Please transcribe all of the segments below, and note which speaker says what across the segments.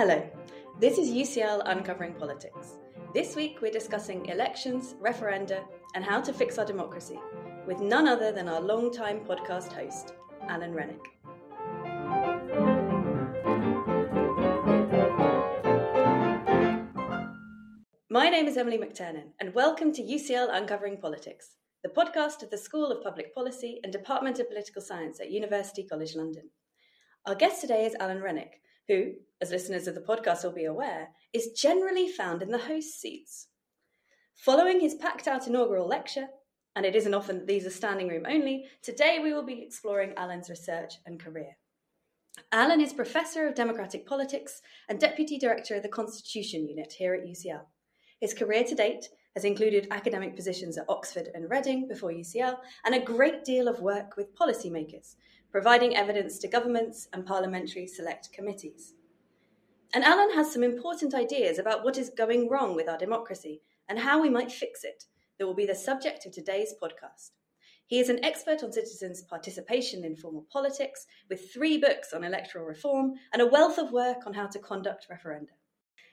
Speaker 1: Hello, this is UCL Uncovering Politics. This week we're discussing elections, referenda, and how to fix our democracy with none other than our long-time podcast host, Alan Renwick. My name is Emily McTernan, and welcome to UCL Uncovering Politics, the podcast of the School of Public Policy and Department of Political Science at University College London. Our guest today is Alan Renwick, who, as listeners of the podcast will be aware, is generally found in the host seats. Following his packed out inaugural lecture, and it isn't often that these are standing room only, today we will be exploring Alan's research and career. Alan is Professor of Democratic Politics and Deputy Director of the Constitution Unit here at UCL. His career to date has included academic positions at Oxford and Reading before UCL, and a great deal of work with policymakers, providing evidence to governments and parliamentary select committees. And Alan has some important ideas about what is going wrong with our democracy and how we might fix it that will be the subject of today's podcast. He is an expert on citizens' participation in formal politics, with three books on electoral reform and a wealth of work on how to conduct referenda.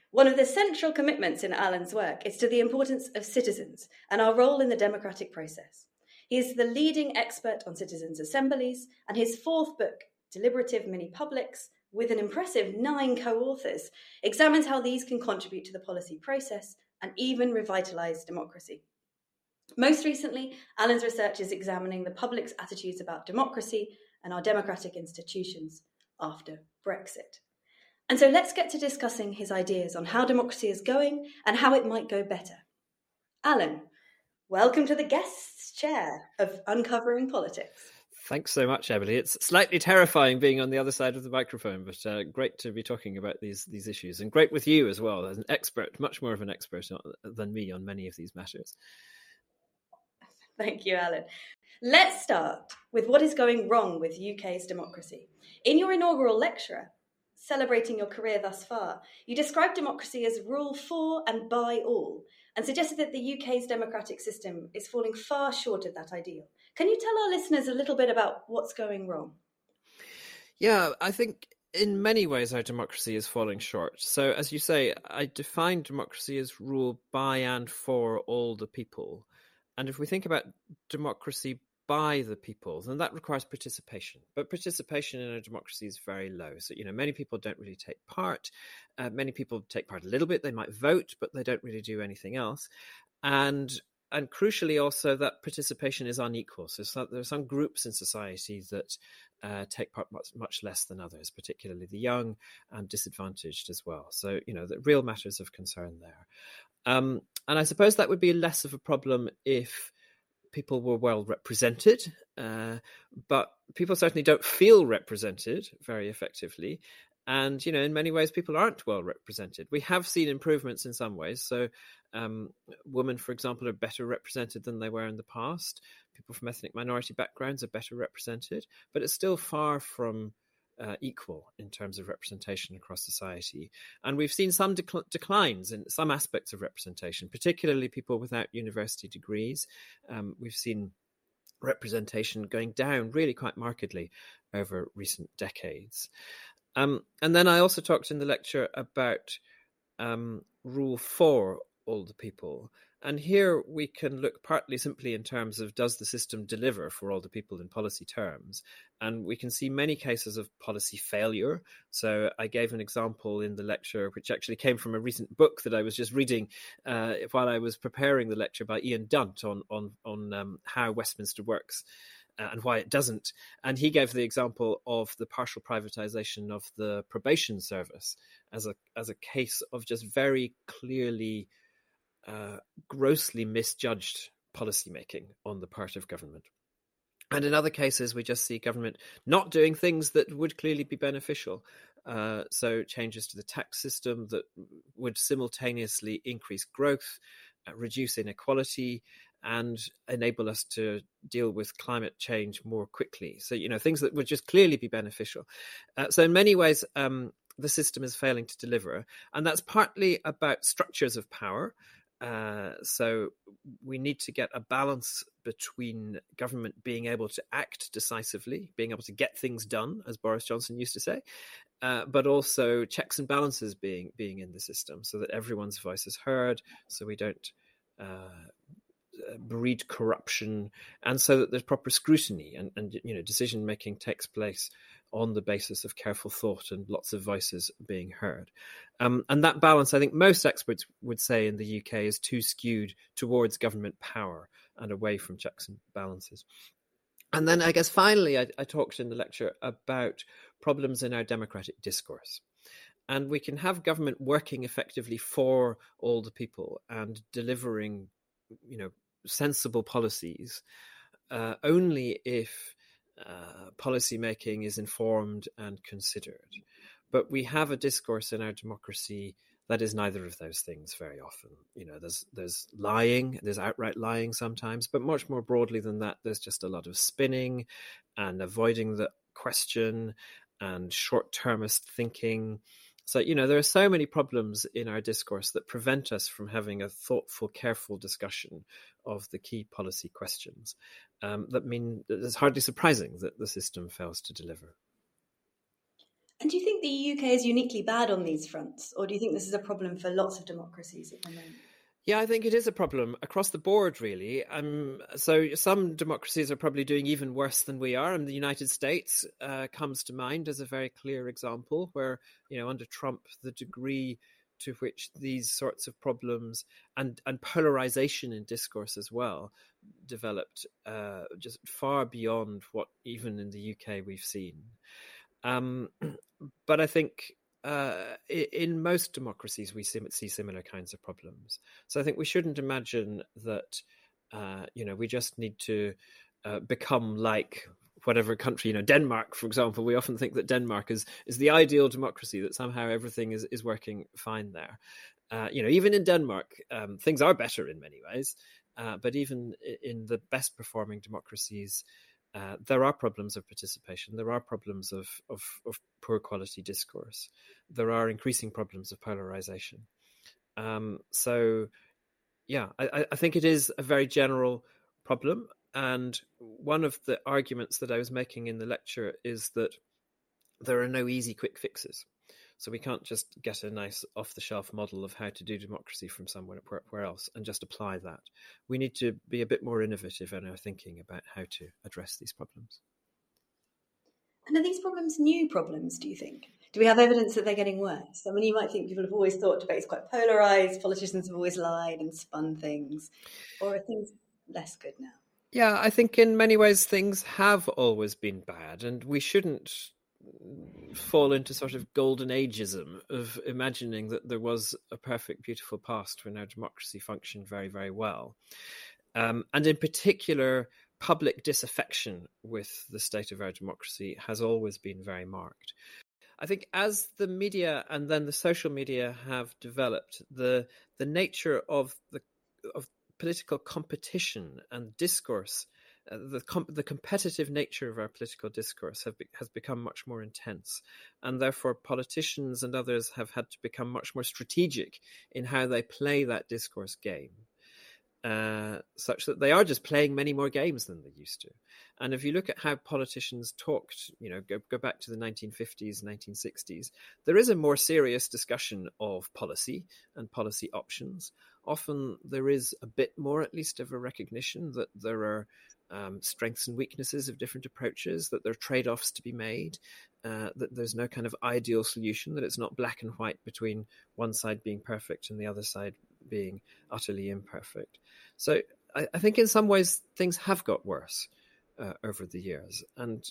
Speaker 1: One of the central commitments in Alan's work is to the importance of citizens and our role in the democratic process. He is the leading expert on citizens' assemblies, and his fourth book, Deliberative Mini Publics, with an impressive nine co authors, examines how these can contribute to the policy process and even revitalise democracy. Most recently, Alan's research is examining the public's attitudes about democracy and our democratic institutions after Brexit. And so let's get to discussing his ideas on how democracy is going and how it might go better. Alan, welcome to the guest's chair of Uncovering Politics.
Speaker 2: Thanks so much, Emily. It's slightly terrifying being on the other side of the microphone, but uh, great to be talking about these these issues, and great with you as well, as an expert, much more of an expert than me on many of these matters.
Speaker 1: Thank you, Alan. Let's start with what is going wrong with UK's democracy. In your inaugural lecture, celebrating your career thus far, you described democracy as rule for and by all, and suggested that the UK's democratic system is falling far short of that ideal. Can you tell our listeners a little bit about what's going wrong?
Speaker 2: Yeah, I think in many ways our democracy is falling short. So, as you say, I define democracy as rule by and for all the people. And if we think about democracy by the people, then that requires participation. But participation in a democracy is very low. So, you know, many people don't really take part. Uh, many people take part a little bit. They might vote, but they don't really do anything else. And and crucially, also that participation is unequal. So, so there are some groups in society that uh, take part much, much less than others, particularly the young and disadvantaged as well. So, you know, the real matters of concern there. Um, and I suppose that would be less of a problem if people were well represented, uh, but people certainly don't feel represented very effectively. And you know, in many ways, people aren't well represented. We have seen improvements in some ways. So, um, women, for example, are better represented than they were in the past. People from ethnic minority backgrounds are better represented, but it's still far from uh, equal in terms of representation across society. And we've seen some dec- declines in some aspects of representation, particularly people without university degrees. Um, we've seen representation going down really quite markedly over recent decades. Um, and then I also talked in the lecture about um, Rule 4 older people. And here we can look partly simply in terms of does the system deliver for all the people in policy terms? And we can see many cases of policy failure. So I gave an example in the lecture, which actually came from a recent book that I was just reading uh, while I was preparing the lecture by Ian Dunt on, on, on um, how Westminster works. Uh, and why it doesn't. And he gave the example of the partial privatization of the probation service as a as a case of just very clearly uh, grossly misjudged policymaking on the part of government. And in other cases, we just see government not doing things that would clearly be beneficial. Uh, so, changes to the tax system that would simultaneously increase growth, uh, reduce inequality, and enable us to deal with climate change more quickly. So, you know, things that would just clearly be beneficial. Uh, so, in many ways, um, the system is failing to deliver. And that's partly about structures of power. Uh, so we need to get a balance between government being able to act decisively, being able to get things done, as Boris Johnson used to say, uh, but also checks and balances being being in the system, so that everyone's voice is heard, so we don't uh, breed corruption, and so that there's proper scrutiny and, and you know decision making takes place on the basis of careful thought and lots of voices being heard. Um, and that balance, I think most experts would say in the UK, is too skewed towards government power and away from checks and balances. And then I guess finally, I, I talked in the lecture about problems in our democratic discourse. And we can have government working effectively for all the people and delivering, you know, sensible policies uh, only if uh, policy making is informed and considered. But we have a discourse in our democracy that is neither of those things very often. You know, there's there's lying, there's outright lying sometimes, but much more broadly than that, there's just a lot of spinning and avoiding the question and short-termist thinking. So, you know, there are so many problems in our discourse that prevent us from having a thoughtful, careful discussion of the key policy questions um, that mean that it's hardly surprising that the system fails to deliver.
Speaker 1: And do you think the UK is uniquely bad on these fronts, or do you think this is a problem for lots of democracies at the moment?
Speaker 2: Yeah, I think it is a problem across the board, really. Um, so some democracies are probably doing even worse than we are, and the United States uh, comes to mind as a very clear example, where you know under Trump the degree to which these sorts of problems and and polarization in discourse as well developed uh, just far beyond what even in the UK we've seen. Um, but I think uh, in most democracies we see similar kinds of problems. So I think we shouldn't imagine that uh, you know we just need to uh, become like whatever country you know Denmark for example. We often think that Denmark is is the ideal democracy that somehow everything is is working fine there. Uh, you know, even in Denmark, um, things are better in many ways. Uh, but even in the best performing democracies, uh, there are problems of participation. There are problems of, of, of, poor quality discourse. There are increasing problems of polarization. Um, so, yeah, I, I, think it is a very general problem. And one of the arguments that I was making in the lecture is that there are no easy quick fixes. So we can't just get a nice off the shelf model of how to do democracy from somewhere where else and just apply that. We need to be a bit more innovative in our thinking about how to address these problems.
Speaker 1: And are these problems new problems, do you think? Do we have evidence that they're getting worse? I mean, you might think people have always thought debate's quite polarised, politicians have always lied and spun things, or are things less good now?
Speaker 2: Yeah, I think in many ways things have always been bad, and we shouldn't fall into sort of golden ageism of imagining that there was a perfect, beautiful past when our democracy functioned very, very well. Um, and in particular, public disaffection with the state of our democracy has always been very marked. I think as the media and then the social media have developed, the the nature of the of political competition and discourse the com- the competitive nature of our political discourse be- has become much more intense, and therefore politicians and others have had to become much more strategic in how they play that discourse game, uh, such that they are just playing many more games than they used to. And if you look at how politicians talked, you know, go, go back to the 1950s, 1960s, there is a more serious discussion of policy and policy options. Often there is a bit more, at least, of a recognition that there are um, strengths and weaknesses of different approaches, that there are trade offs to be made, uh, that there's no kind of ideal solution, that it's not black and white between one side being perfect and the other side being utterly imperfect. So I, I think in some ways things have got worse uh, over the years. And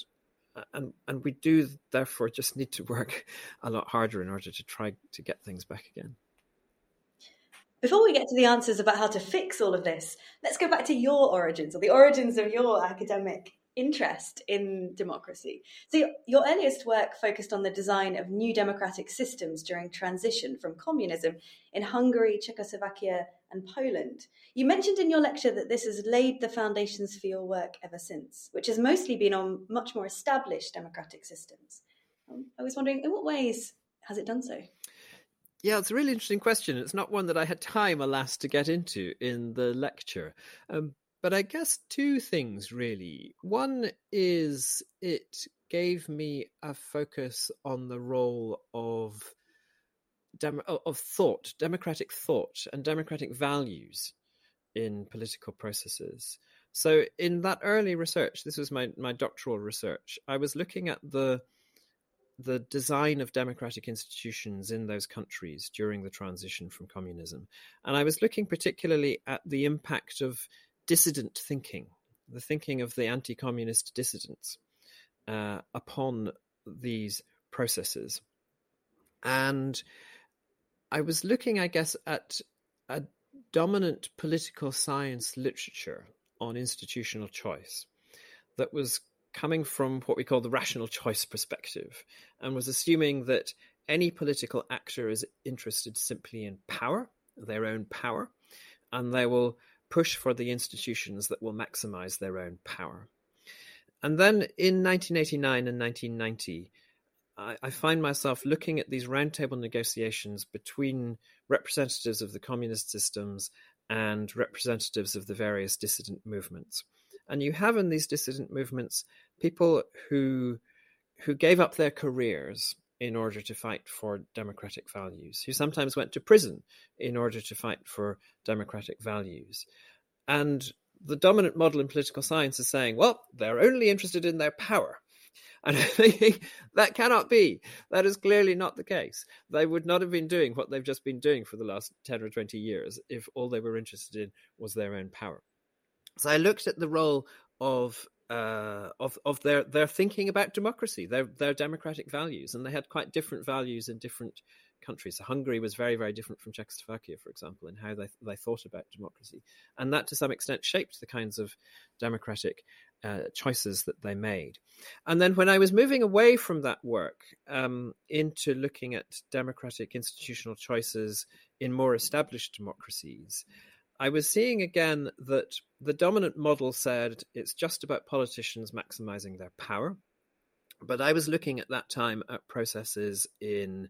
Speaker 2: and and we do therefore just need to work a lot harder in order to try to get things back again.
Speaker 1: Before we get to the answers about how to fix all of this, let's go back to your origins or the origins of your academic interest in democracy. So, your earliest work focused on the design of new democratic systems during transition from communism in Hungary, Czechoslovakia, and Poland. You mentioned in your lecture that this has laid the foundations for your work ever since, which has mostly been on much more established democratic systems. Um, I was wondering, in what ways has it done so?
Speaker 2: Yeah, it's a really interesting question. It's not one that I had time, alas, to get into in the lecture. Um, but I guess two things really. One is it gave me a focus on the role of dem- of thought, democratic thought, and democratic values in political processes. So, in that early research, this was my, my doctoral research, I was looking at the the design of democratic institutions in those countries during the transition from communism. And I was looking particularly at the impact of dissident thinking, the thinking of the anti communist dissidents uh, upon these processes. And I was looking, I guess, at a dominant political science literature on institutional choice that was coming from what we call the rational choice perspective and was assuming that any political actor is interested simply in power, their own power, and they will push for the institutions that will maximize their own power. And then in 1989 and 1990, I, I find myself looking at these roundtable negotiations between representatives of the communist systems and representatives of the various dissident movements. And you have in these dissident movements people who who gave up their careers in order to fight for democratic values, who sometimes went to prison in order to fight for democratic values. And the dominant model in political science is saying, well, they're only interested in their power. And that cannot be. That is clearly not the case. They would not have been doing what they've just been doing for the last 10 or 20 years if all they were interested in was their own power. So I looked at the role of uh, of of their their thinking about democracy, their their democratic values, and they had quite different values in different countries. So Hungary was very very different from Czechoslovakia, for example, in how they they thought about democracy, and that to some extent shaped the kinds of democratic uh, choices that they made. And then when I was moving away from that work um, into looking at democratic institutional choices in more established democracies. I was seeing again that the dominant model said it's just about politicians maximizing their power. But I was looking at that time at processes in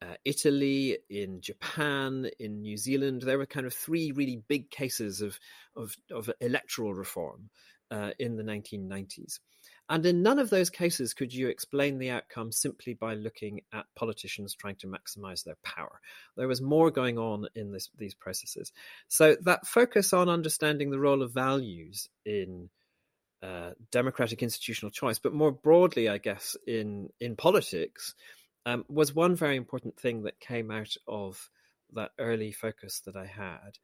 Speaker 2: uh, Italy, in Japan, in New Zealand. There were kind of three really big cases of, of, of electoral reform uh, in the 1990s. And in none of those cases could you explain the outcome simply by looking at politicians trying to maximize their power. There was more going on in this, these processes. So that focus on understanding the role of values in uh, democratic institutional choice, but more broadly, I guess, in in politics, um, was one very important thing that came out of that early focus that I had.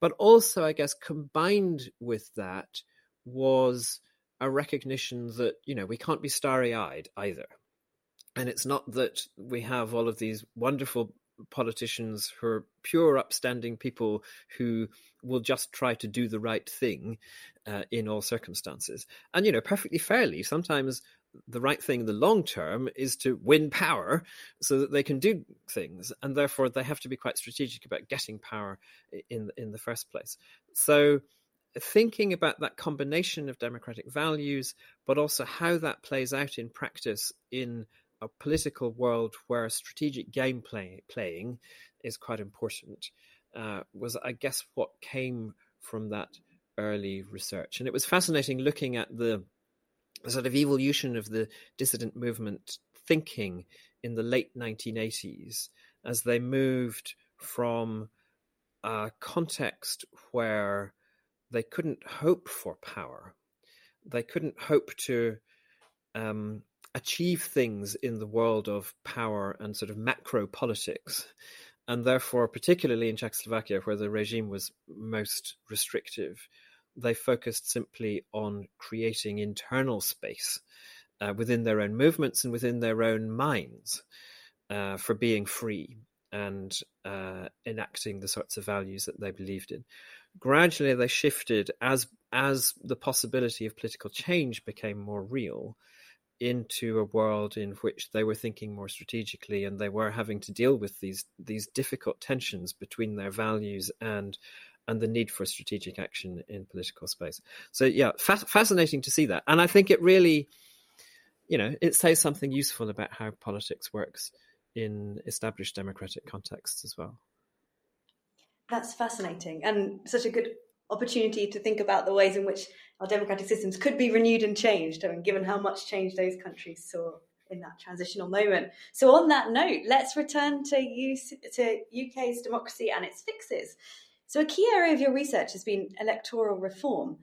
Speaker 2: But also, I guess, combined with that was a recognition that you know we can't be starry-eyed either and it's not that we have all of these wonderful politicians who are pure upstanding people who will just try to do the right thing uh, in all circumstances. And you know perfectly fairly sometimes the right thing in the long term is to win power so that they can do things and therefore they have to be quite strategic about getting power in in the first place. So thinking about that combination of democratic values, but also how that plays out in practice in a political world where strategic game play, playing is quite important, uh, was, I guess, what came from that early research. And it was fascinating looking at the sort of evolution of the dissident movement thinking in the late 1980s as they moved from a context where they couldn't hope for power. They couldn't hope to um, achieve things in the world of power and sort of macro politics. And therefore, particularly in Czechoslovakia, where the regime was most restrictive, they focused simply on creating internal space uh, within their own movements and within their own minds uh, for being free and uh, enacting the sorts of values that they believed in gradually they shifted as as the possibility of political change became more real into a world in which they were thinking more strategically and they were having to deal with these these difficult tensions between their values and and the need for strategic action in political space. So yeah, fa- fascinating to see that, and I think it really, you know, it says something useful about how politics works in established democratic contexts as well.
Speaker 1: That's fascinating and such a good opportunity to think about the ways in which our democratic systems could be renewed and changed. I mean, given how much change those countries saw in that transitional moment. So, on that note, let's return to, to UK's democracy and its fixes. So, a key area of your research has been electoral reform.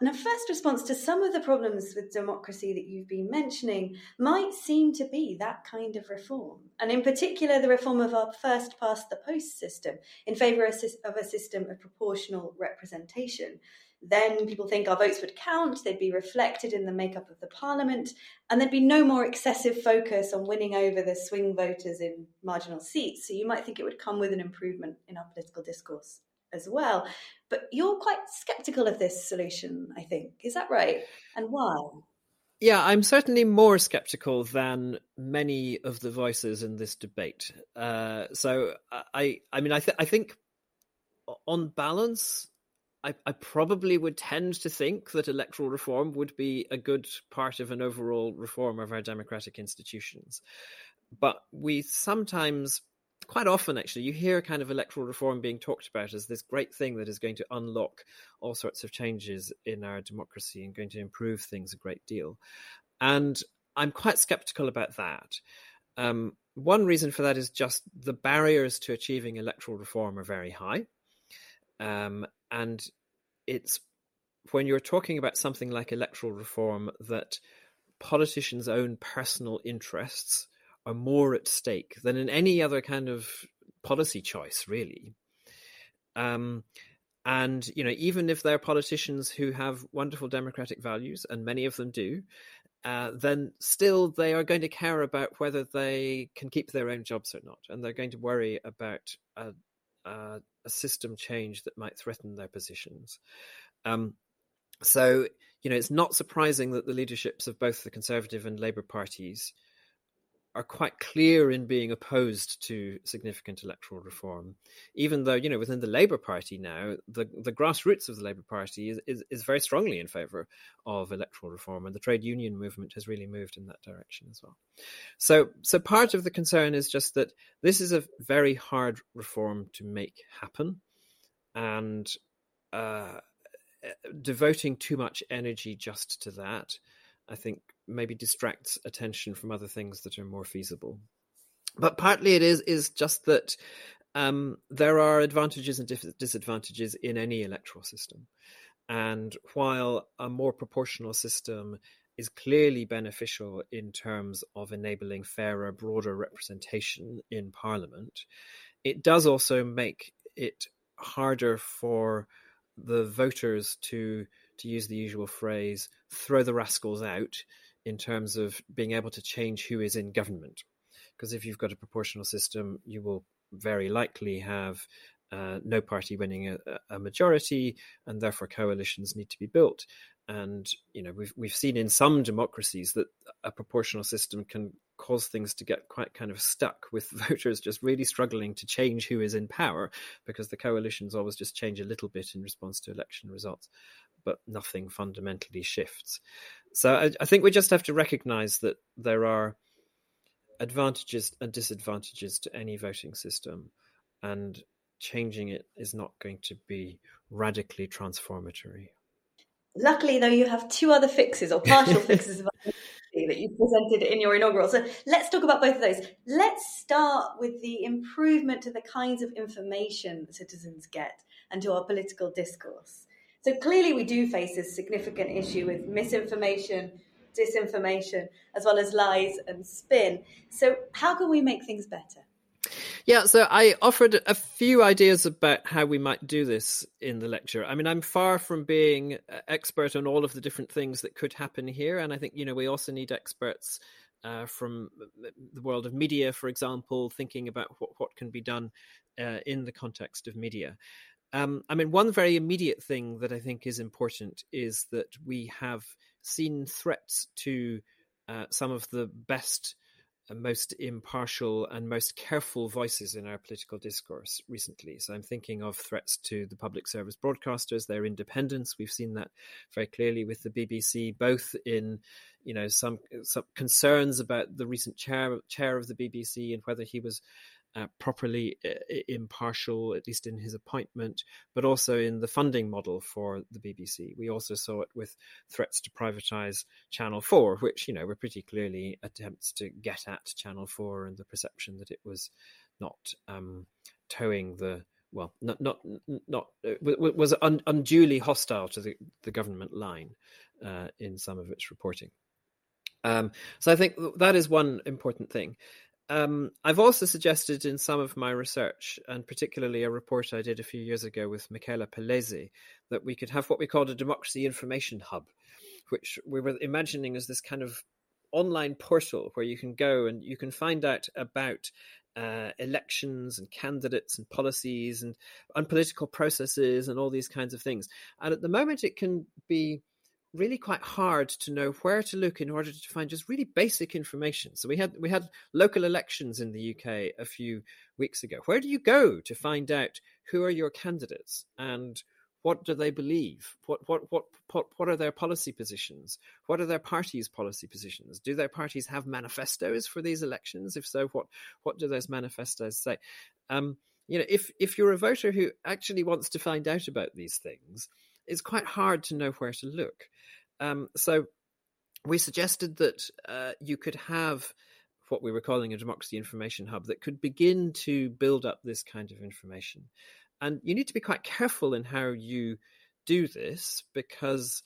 Speaker 1: Now, first response to some of the problems with democracy that you've been mentioning might seem to be that kind of reform, and in particular, the reform of our first past the post system in favour of a system of proportional representation. Then people think our votes would count, they'd be reflected in the makeup of the parliament, and there'd be no more excessive focus on winning over the swing voters in marginal seats. So you might think it would come with an improvement in our political discourse as well. But you're quite skeptical of this solution, I think. Is that right? And why?
Speaker 2: Yeah, I'm certainly more skeptical than many of the voices in this debate. Uh, so I, I mean, I, th- I think on balance, I, I, probably would tend to think that electoral reform would be a good part of an overall reform of our democratic institutions. But we sometimes quite often actually you hear kind of electoral reform being talked about as this great thing that is going to unlock all sorts of changes in our democracy and going to improve things a great deal. And i'm quite skeptical about that. Um, one reason for that is just the barriers to achieving electoral reform are very high. Um, and it's when you're talking about something like electoral reform that politicians' own personal interests are more at stake than in any other kind of policy choice, really. Um, and you know, even if they're politicians who have wonderful democratic values, and many of them do, uh, then still they are going to care about whether they can keep their own jobs or not, and they're going to worry about a, a, a system change that might threaten their positions. Um, so, you know, it's not surprising that the leaderships of both the Conservative and Labour parties are quite clear in being opposed to significant electoral reform, even though you know within the Labour Party now the the grassroots of the Labour Party is, is, is very strongly in favour of electoral reform, and the trade union movement has really moved in that direction as well. So so part of the concern is just that this is a very hard reform to make happen, and uh, devoting too much energy just to that, I think maybe distracts attention from other things that are more feasible. But partly it is is just that um, there are advantages and disadvantages in any electoral system, and while a more proportional system is clearly beneficial in terms of enabling fairer, broader representation in Parliament, it does also make it harder for the voters to, to use the usual phrase, throw the rascals out in terms of being able to change who is in government. Because if you've got a proportional system, you will very likely have uh, no party winning a, a, majority, and therefore coalitions need to be built. And you know we've we've seen in some democracies that a proportional system can cause things to get quite kind of stuck with voters just really struggling to change who is in power because the coalitions always just change a little bit in response to election results, but nothing fundamentally shifts. So I, I think we just have to recognize that there are advantages and disadvantages to any voting system, and changing it is not going to be radically transformatory.
Speaker 1: Luckily, though, you have two other fixes or partial fixes that you presented in your inaugural. So let's talk about both of those. Let's start with the improvement to the kinds of information citizens get and to our political discourse. So clearly, we do face a significant issue with misinformation, disinformation, as well as lies and spin. So, how can we make things better?
Speaker 2: Yeah, so I offered a few ideas about how we might do this in the lecture. I mean, I'm far from being expert on all of the different things that could happen here, and I think you know we also need experts uh, from the world of media, for example, thinking about what, what can be done uh, in the context of media. Um, I mean, one very immediate thing that I think is important is that we have seen threats to uh, some of the best most impartial and most careful voices in our political discourse recently. So I'm thinking of threats to the public service broadcasters, their independence. We've seen that very clearly with the BBC, both in you know some some concerns about the recent chair chair of the BBC and whether he was uh, properly uh, impartial, at least in his appointment, but also in the funding model for the BBC. We also saw it with threats to privatise Channel 4, which, you know, were pretty clearly attempts to get at Channel 4 and the perception that it was not um, toeing the well, not not not uh, was un, unduly hostile to the, the government line uh, in some of its reporting. Um, so I think that is one important thing. Um, I've also suggested in some of my research, and particularly a report I did a few years ago with Michela Palese, that we could have what we called a democracy information hub, which we were imagining as this kind of online portal where you can go and you can find out about uh, elections and candidates and policies and, and political processes and all these kinds of things. And at the moment, it can be really quite hard to know where to look in order to find just really basic information. So we had we had local elections in the UK a few weeks ago. Where do you go to find out who are your candidates and what do they believe? What what what what what are their policy positions? What are their parties' policy positions? Do their parties have manifestos for these elections? If so, what what do those manifestos say? Um, you know, if if you're a voter who actually wants to find out about these things, it's quite hard to know where to look. Um, so we suggested that uh, you could have what we were calling a democracy information hub that could begin to build up this kind of information. And you need to be quite careful in how you do this because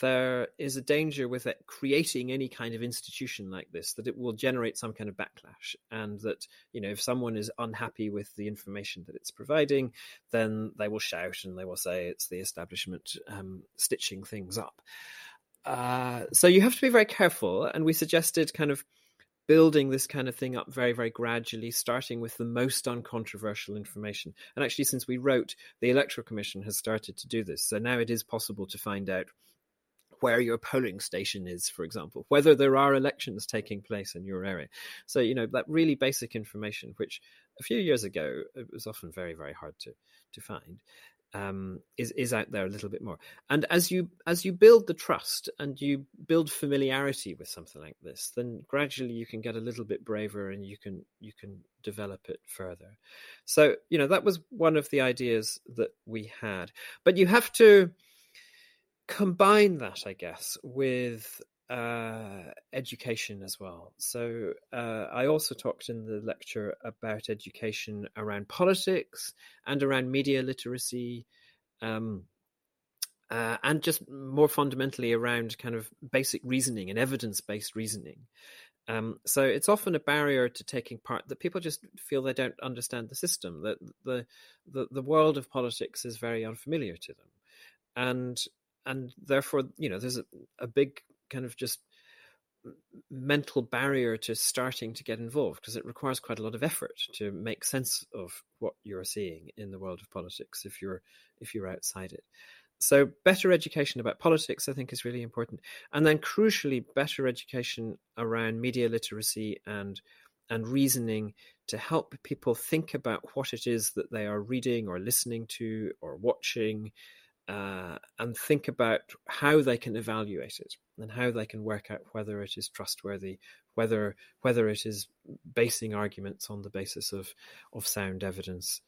Speaker 2: there is a danger with it creating any kind of institution like this that it will generate some kind of backlash and that you know if someone is unhappy with the information that it's providing then they will shout and they will say it's the establishment um, stitching things up uh, so you have to be very careful and we suggested kind of building this kind of thing up very, very gradually, starting with the most uncontroversial information. And actually, since we wrote, the Electoral Commission has started to do this. So now it is possible to find out where your polling station is, for example, whether there are elections taking place in your area. So, you know, that really basic information, which a few years ago it was often very, very hard to, to find. Um, is is out there a little bit more, and as you as you build the trust and you build familiarity with something like this, then gradually you can get a little bit braver and you can you can develop it further. So you know that was one of the ideas that we had, but you have to combine that, I guess, with uh, education as well. So uh, I also talked in the lecture about education around politics and around media literacy. Um, uh, and just more fundamentally around kind of basic reasoning and evidence-based reasoning. Um, so it's often a barrier to taking part that people just feel they don't understand the system. That the, the the world of politics is very unfamiliar to them, and and therefore, you know, there's a, a big kind of just mental barrier to starting to get involved because it requires quite a lot of effort to make sense of what you're seeing in the world of politics if you're if you're outside it. So better education about politics i think is really important. And then crucially better education around media literacy and and reasoning to help people think about what it is that they are reading or listening to or watching uh, and think about how they can evaluate it and how they can work out whether it is trustworthy, whether whether it is basing arguments on the basis of of sound evidence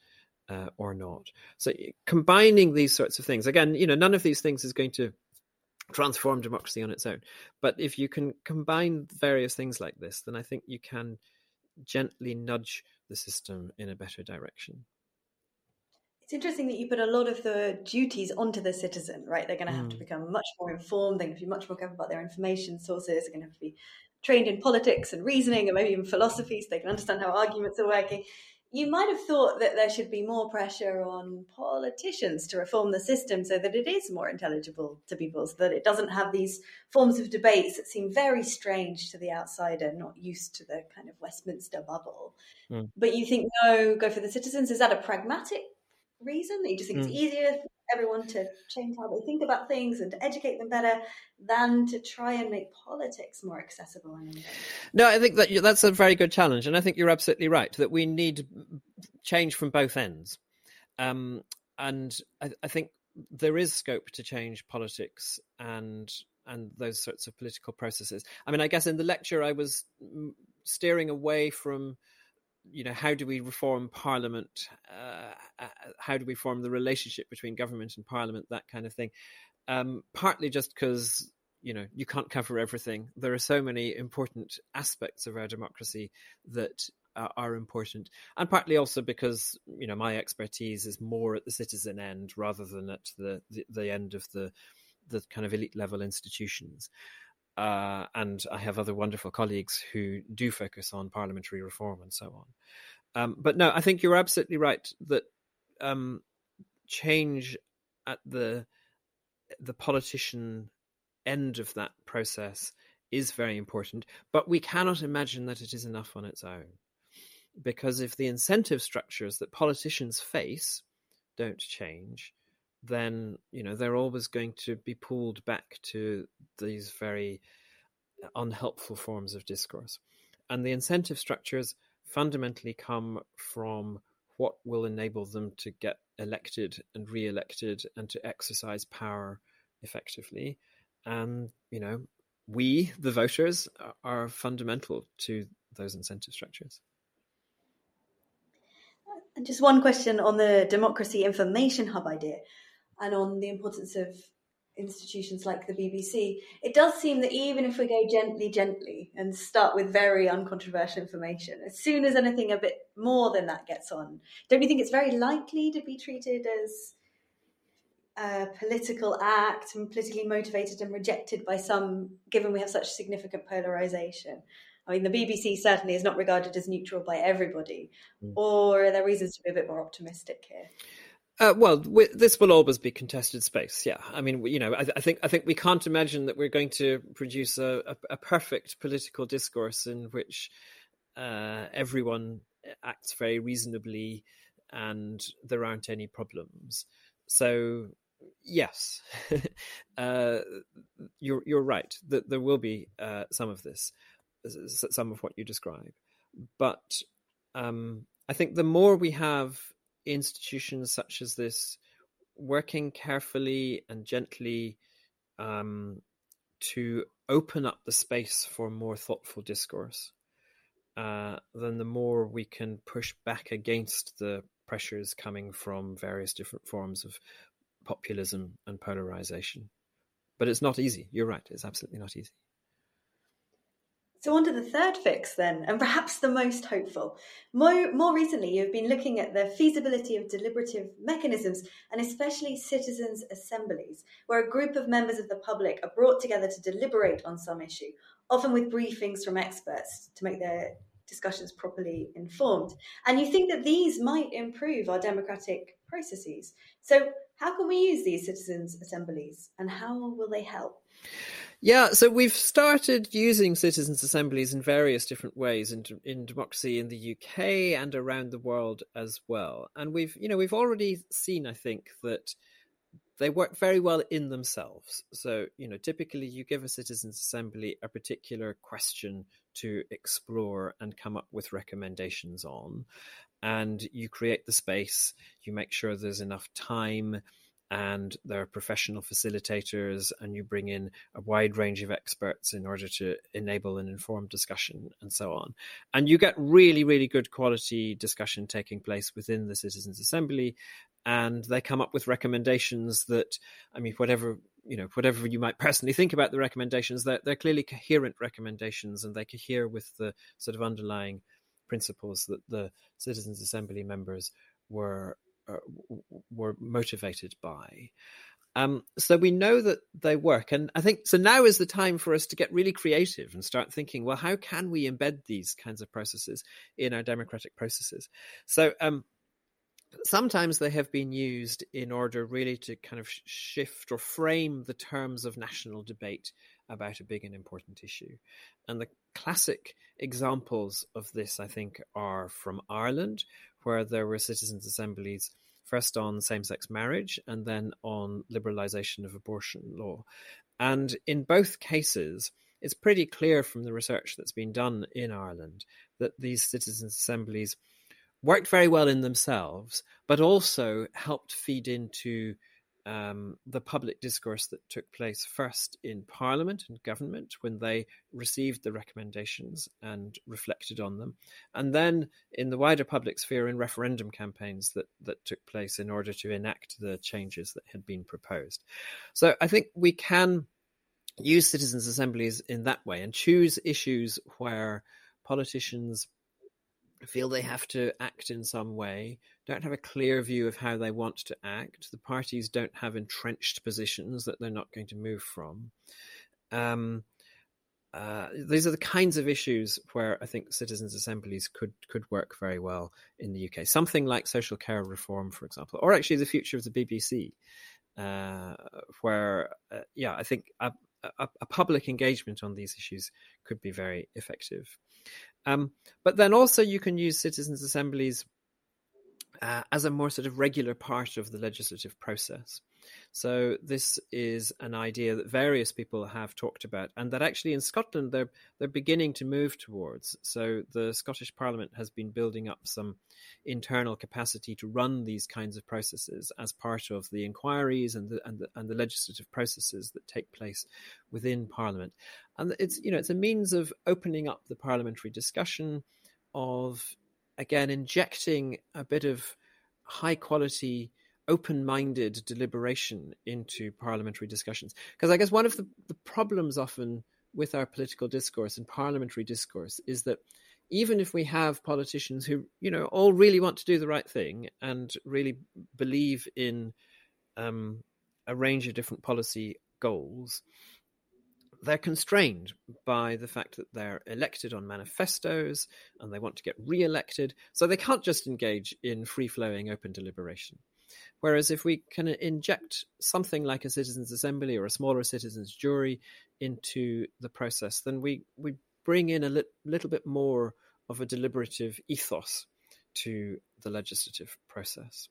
Speaker 2: uh, or not. So combining these sorts of things again, you know, none of these things is going to transform democracy on its own, but if you can combine various things like this, then I think you can gently nudge the system in a better direction.
Speaker 1: It's interesting that you put a lot of the duties onto the citizen, right? They're going to have mm. to become much more informed. They're going to be much more careful about their information sources. They're going to have to be trained in politics and reasoning and maybe even philosophy so they can understand how arguments are working. You might have thought that there should be more pressure on politicians to reform the system so that it is more intelligible to people, so that it doesn't have these forms of debates that seem very strange to the outsider, not used to the kind of Westminster bubble. Mm. But you think, no, go for the citizens. Is that a pragmatic reason that you just think mm. it's easier for everyone to change how they think about things and to educate them better than to try and make politics more accessible.
Speaker 2: No, I think that that's a very good challenge, and I think you're absolutely right that we need change from both ends. Um, and I, I think there is scope to change politics and and those sorts of political processes. I mean, I guess in the lecture I was steering away from, you know, how do we reform Parliament? Uh, how do we form the relationship between government and Parliament? That kind of thing. Um, partly just because you know you can't cover everything. There are so many important aspects of our democracy that uh, are important, and partly also because you know my expertise is more at the citizen end rather than at the the, the end of the the kind of elite level institutions. Uh, and I have other wonderful colleagues who do focus on parliamentary reform and so on. Um, but no, I think you're absolutely right that um, change at the the politician end of that process is very important, but we cannot imagine that it is enough on its own. Because if the incentive structures that politicians face don't change, then you know they're always going to be pulled back to these very unhelpful forms of discourse and the incentive structures fundamentally come from what will enable them to get elected and re-elected and to exercise power effectively. And you know we the voters are fundamental to those incentive structures.
Speaker 1: And just one question on the democracy information hub idea and on the importance of institutions like the BBC, it does seem that even if we go gently, gently and start with very uncontroversial information, as soon as anything a bit more than that gets on, don't you think it's very likely to be treated as a political act and politically motivated and rejected by some, given we have such significant polarization? I mean, the BBC certainly is not regarded as neutral by everybody, mm. or are there reasons to be a bit more optimistic here?
Speaker 2: Uh, well, we, this will always be contested space. Yeah, I mean, you know, I, I, think I think we can't imagine that we're going to produce a, a, a perfect political discourse in which uh, everyone acts very reasonably and there aren't any problems. So, yes, uh, you're you're right that there will be uh, some of this, some of what you describe, but um, I think the more we have institutions such as this working carefully and gently um, to open up the space for more thoughtful discourse, uh, then the more we can push back against the pressures coming from various different forms of populism and polarization. But it's not easy. You're right. It's absolutely not easy.
Speaker 1: So, on to the third fix then, and perhaps the most hopeful. More, more recently, you've been looking at the feasibility of deliberative mechanisms and especially citizens' assemblies, where a group of members of the public are brought together to deliberate on some issue, often with briefings from experts to make their discussions properly informed. And you think that these might improve our democratic processes. So, how can we use these citizens' assemblies and how will they help?
Speaker 2: Yeah, so we've started using citizens' assemblies in various different ways in, in democracy in the UK and around the world as well. And we've, you know, we've already seen, I think, that they work very well in themselves. So, you know, typically you give a citizens' assembly a particular question to explore and come up with recommendations on. And you create the space, you make sure there's enough time and there are professional facilitators, and you bring in a wide range of experts in order to enable an informed discussion and so on. And you get really, really good quality discussion taking place within the Citizens Assembly, and they come up with recommendations that, I mean, whatever you know, whatever you might personally think about the recommendations, they're, they're clearly coherent recommendations, and they cohere with the sort of underlying principles that the Citizens Assembly members were were motivated by. Um, so we know that they work, and I think so. Now is the time for us to get really creative and start thinking. Well, how can we embed these kinds of processes in our democratic processes? So um, sometimes they have been used in order really to kind of shift or frame the terms of national debate about a big and important issue. And the classic examples of this, I think, are from Ireland, where there were citizens' assemblies first on same sex marriage and then on liberalisation of abortion law. And in both cases, it's pretty clear from the research that's been done in Ireland that these citizens' assemblies worked very well in themselves, but also helped feed into um, the public discourse that took place first in Parliament and government when they received the recommendations and reflected on them, and then in the wider public sphere in referendum campaigns that, that took place in order to enact the changes that had been proposed. So I think we can use citizens' assemblies in that way and choose issues where politicians feel they have to act in some way, don't have a clear view of how they want to act. The parties don't have entrenched positions that they're not going to move from. Um, uh, these are the kinds of issues where I think citizens' assemblies could could work very well in the UK. Something like social care reform, for example, or actually the future of the BBC, uh, where uh, yeah, I think a, a, a, public engagement on these issues could be very effective. Um, but then also you can use citizens' assemblies uh, as a more sort of regular part of the legislative process. So this is an idea that various people have talked about, and that actually in Scotland they're they're beginning to move towards. So the Scottish Parliament has been building up some internal capacity to run these kinds of processes as part of the inquiries and the and the, and the legislative processes that take place within Parliament, and it's you know it's a means of opening up the parliamentary discussion, of again injecting a bit of high quality open minded deliberation into parliamentary discussions. Because I guess one of the, the problems often with our political discourse and parliamentary discourse is that even if we have politicians who, you know, all really want to do the right thing and really believe in um, a range of different policy goals, they're constrained by the fact that they're elected on manifestos and they want to get re-elected so they can't just engage in free-flowing open deliberation. Whereas if we can inject something like a citizens assembly or a smaller citizens jury into the process then we we bring in a li- little bit more of a deliberative ethos to the legislative process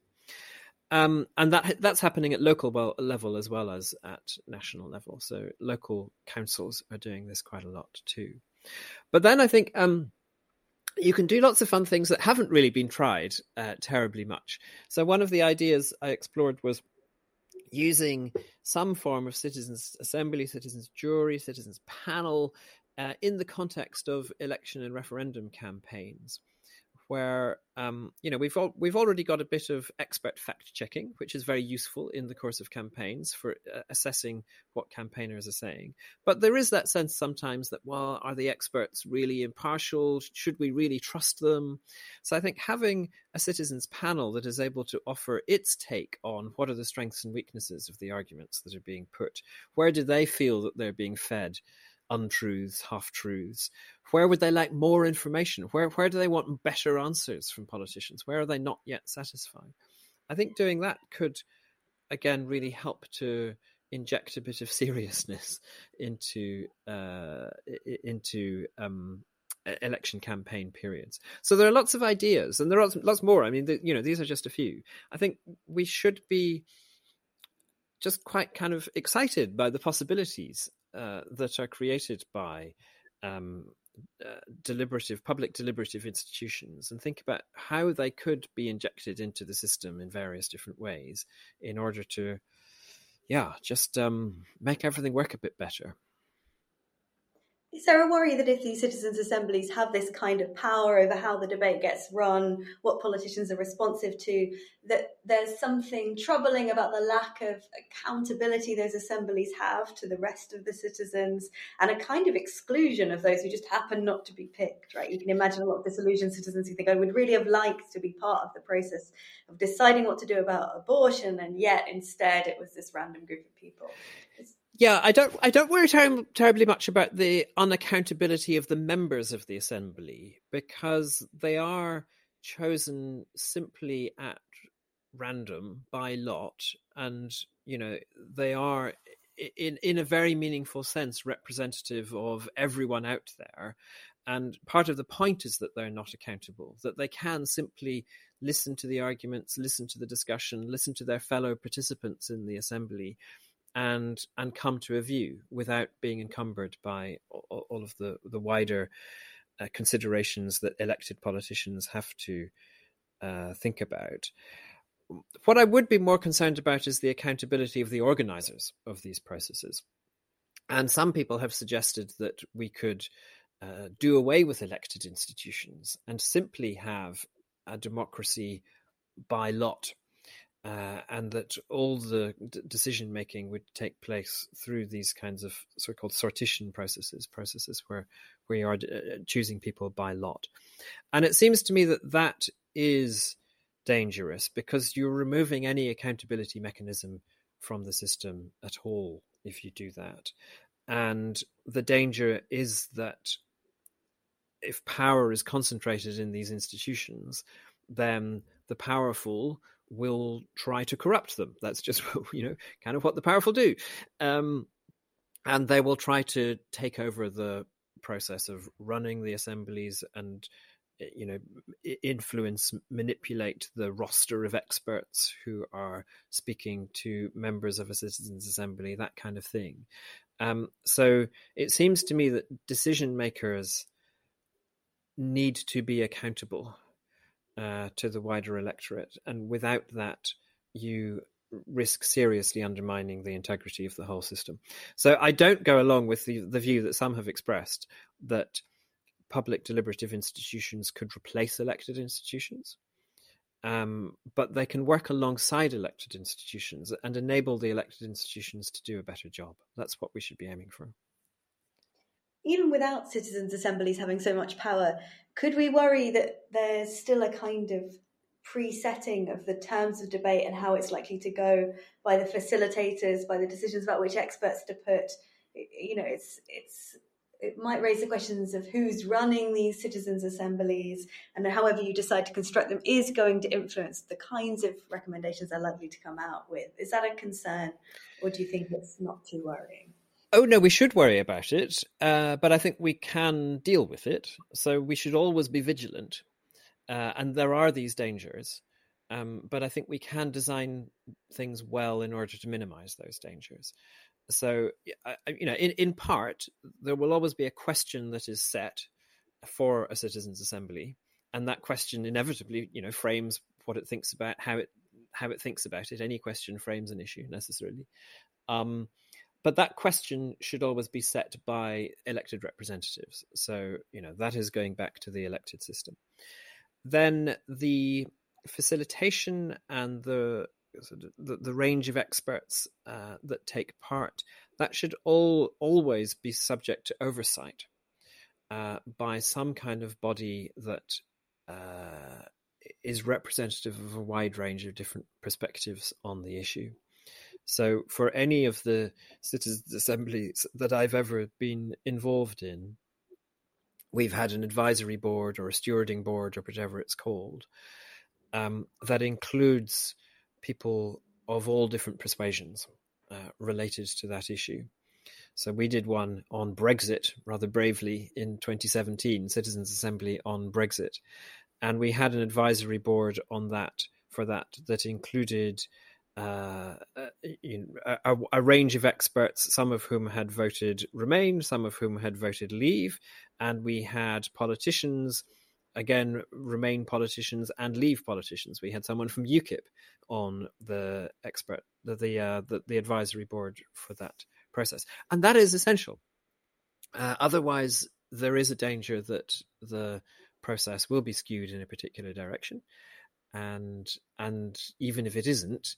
Speaker 2: um, and that that's happening at local level as well as at national level. So local councils are doing this quite a lot too. But then I think um, you can do lots of fun things that haven't really been tried uh, terribly much. So one of the ideas I explored was using some form of citizens assembly, citizens jury, citizens panel uh, in the context of election and referendum campaigns where um, you know we've al- we've already got a bit of expert fact checking, which is very useful in the course of campaigns for uh, assessing what campaigners are saying. But there is that sense sometimes that well, are the experts really impartial? Should we really trust them? So I think having a citizens panel that is able to offer its take on what are the strengths and weaknesses of the arguments that are being put, where do they feel that they're being fed? Untruths, half truths? Where would they like more information? Where where do they want better answers from politicians? Where are they not yet satisfied? I think doing that could again really help to inject a bit of seriousness into uh, into um, election campaign periods. So there are lots of ideas, and there are lots more. I mean, the, you know, these are just a few. I think we should be just quite kind of excited by the possibilities uh, that are created by um, uh, deliberative public deliberative institutions and think about how they could be injected into the system in various different ways in order to yeah just um, make everything work a bit better
Speaker 1: is there a worry that if these citizens' assemblies have this kind of power over how the debate gets run, what politicians are responsive to, that there's something troubling about the lack of accountability those assemblies have to the rest of the citizens and a kind of exclusion of those who just happen not to be picked, right? You can imagine a lot of disillusioned citizens who think, I would really have liked to be part of the process of deciding what to do about abortion, and yet instead it was this random group of people.
Speaker 2: Yeah, I don't. I don't worry ter- terribly much about the unaccountability of the members of the assembly because they are chosen simply at random by lot, and you know they are in in a very meaningful sense representative of everyone out there. And part of the point is that they're not accountable; that they can simply listen to the arguments, listen to the discussion, listen to their fellow participants in the assembly, and and come to a view without being encumbered by all, of the the wider uh, considerations that elected politicians have to uh, think about. What I would be more concerned about is the accountability of the organizers of these processes. And some people have suggested that we could uh, do away with elected institutions and simply have a democracy by lot, uh, and that all the d- decision making would take place through these kinds of so-called sortition processes, processes where where you are uh, choosing people by lot. And it seems to me that that is dangerous because you're removing any accountability mechanism from the system at all if you do that. And the danger is that if power is concentrated in these institutions, then the powerful will try to corrupt them. That's just you know kind of what the powerful do, um, and they will try to take over the process of running the assemblies and eh, you know influence manipulate the roster of experts who are speaking to members of a citizens assembly that kind of thing. Um, so it seems to me that decision makers need to be accountable uh, to the wider electorate, and without that, you risk seriously undermining the integrity of the whole system. So I don't go along with the, the view that some have expressed that public deliberative institutions could replace elected institutions. Um, but they can work alongside elected institutions and enable the elected institutions to do a better job. That's what we should be aiming for
Speaker 1: even without citizens' assemblies having so much power, could we worry that there's still a kind of pre-setting of the terms of debate and how it's likely to go by the facilitators, by the decisions about which experts to put? You know, it's it's it might raise the questions of who's running these citizens' assemblies, and however you decide to construct them is going to influence the kinds of recommendations they're likely to come out with. Is that a concern, or do you think it's not too worrying?
Speaker 2: Oh no, we should worry about it, uh, but I think we can deal with it. So we should always be vigilant, uh, and there are these dangers. Um, but I think we can design things well in order to minimize those dangers. So, you know, in, in part, there will always be a question that is set for a citizens' assembly, and that question inevitably, you know, frames what it thinks about how it how it thinks about it. Any question frames an issue necessarily. Um, but that question should always be set by elected representatives. So, you know, that is going back to the elected system. Then the facilitation and the the, the range of experts uh, that take part that should all always be subject to oversight uh, by some kind of body that uh, is representative of a wide range of different perspectives on the issue. So, for any of the citizens' assemblies that I've ever been involved in, we've had an advisory board or a stewarding board or whatever it's called um, that includes people of all different persuasions uh, related to that issue. So we did one on Brexit rather bravely in 2017, Citizens Assembly on Brexit, and we had an advisory board on that for that that included uh, uh a, a, range of experts, some of whom had voted Remain, some of whom had voted Leave, and we had politicians, again, Remain politicians and Leave politicians. We had someone from UKIP on the expert, the the, uh, the, the advisory board for that process, and that is essential. Uh, otherwise, there is a danger that the process will be skewed in a particular direction and and even if it isn't,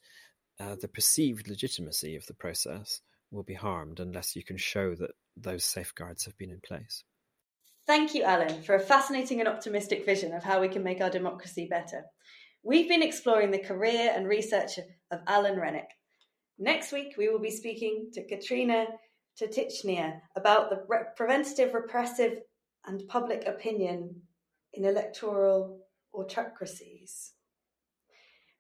Speaker 2: uh, the perceived legitimacy of the process will be harmed unless you can show that those safeguards have been in place.
Speaker 1: Thank you, Alan, for a fascinating and optimistic vision of how we can make our democracy better. We've been exploring the career and research of Alan Renwick. Next week, we will be speaking to Katrina Tertytchnaya about the re- preventative, repressive, and public opinion in electoral autocracies.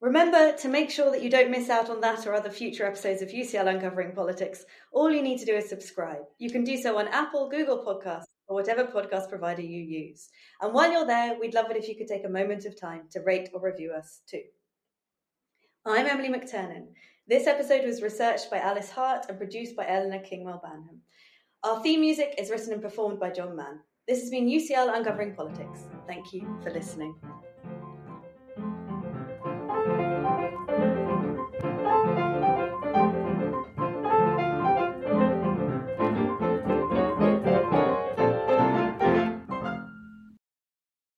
Speaker 1: Remember to make sure that you don't miss out on that or other future episodes of UCL Uncovering Politics. All you need to do is subscribe. You can do so on Apple, Google Podcasts, or whatever podcast provider you use. And while you're there, we'd love it if you could take a moment of time to rate or review us too. I'm Emily McTernan. This episode was researched by Alice Hart and produced by Eleanor Kingwell Banham. Our theme music is written and performed by John Mann. This has been UCL Uncovering Politics. Thank you for listening.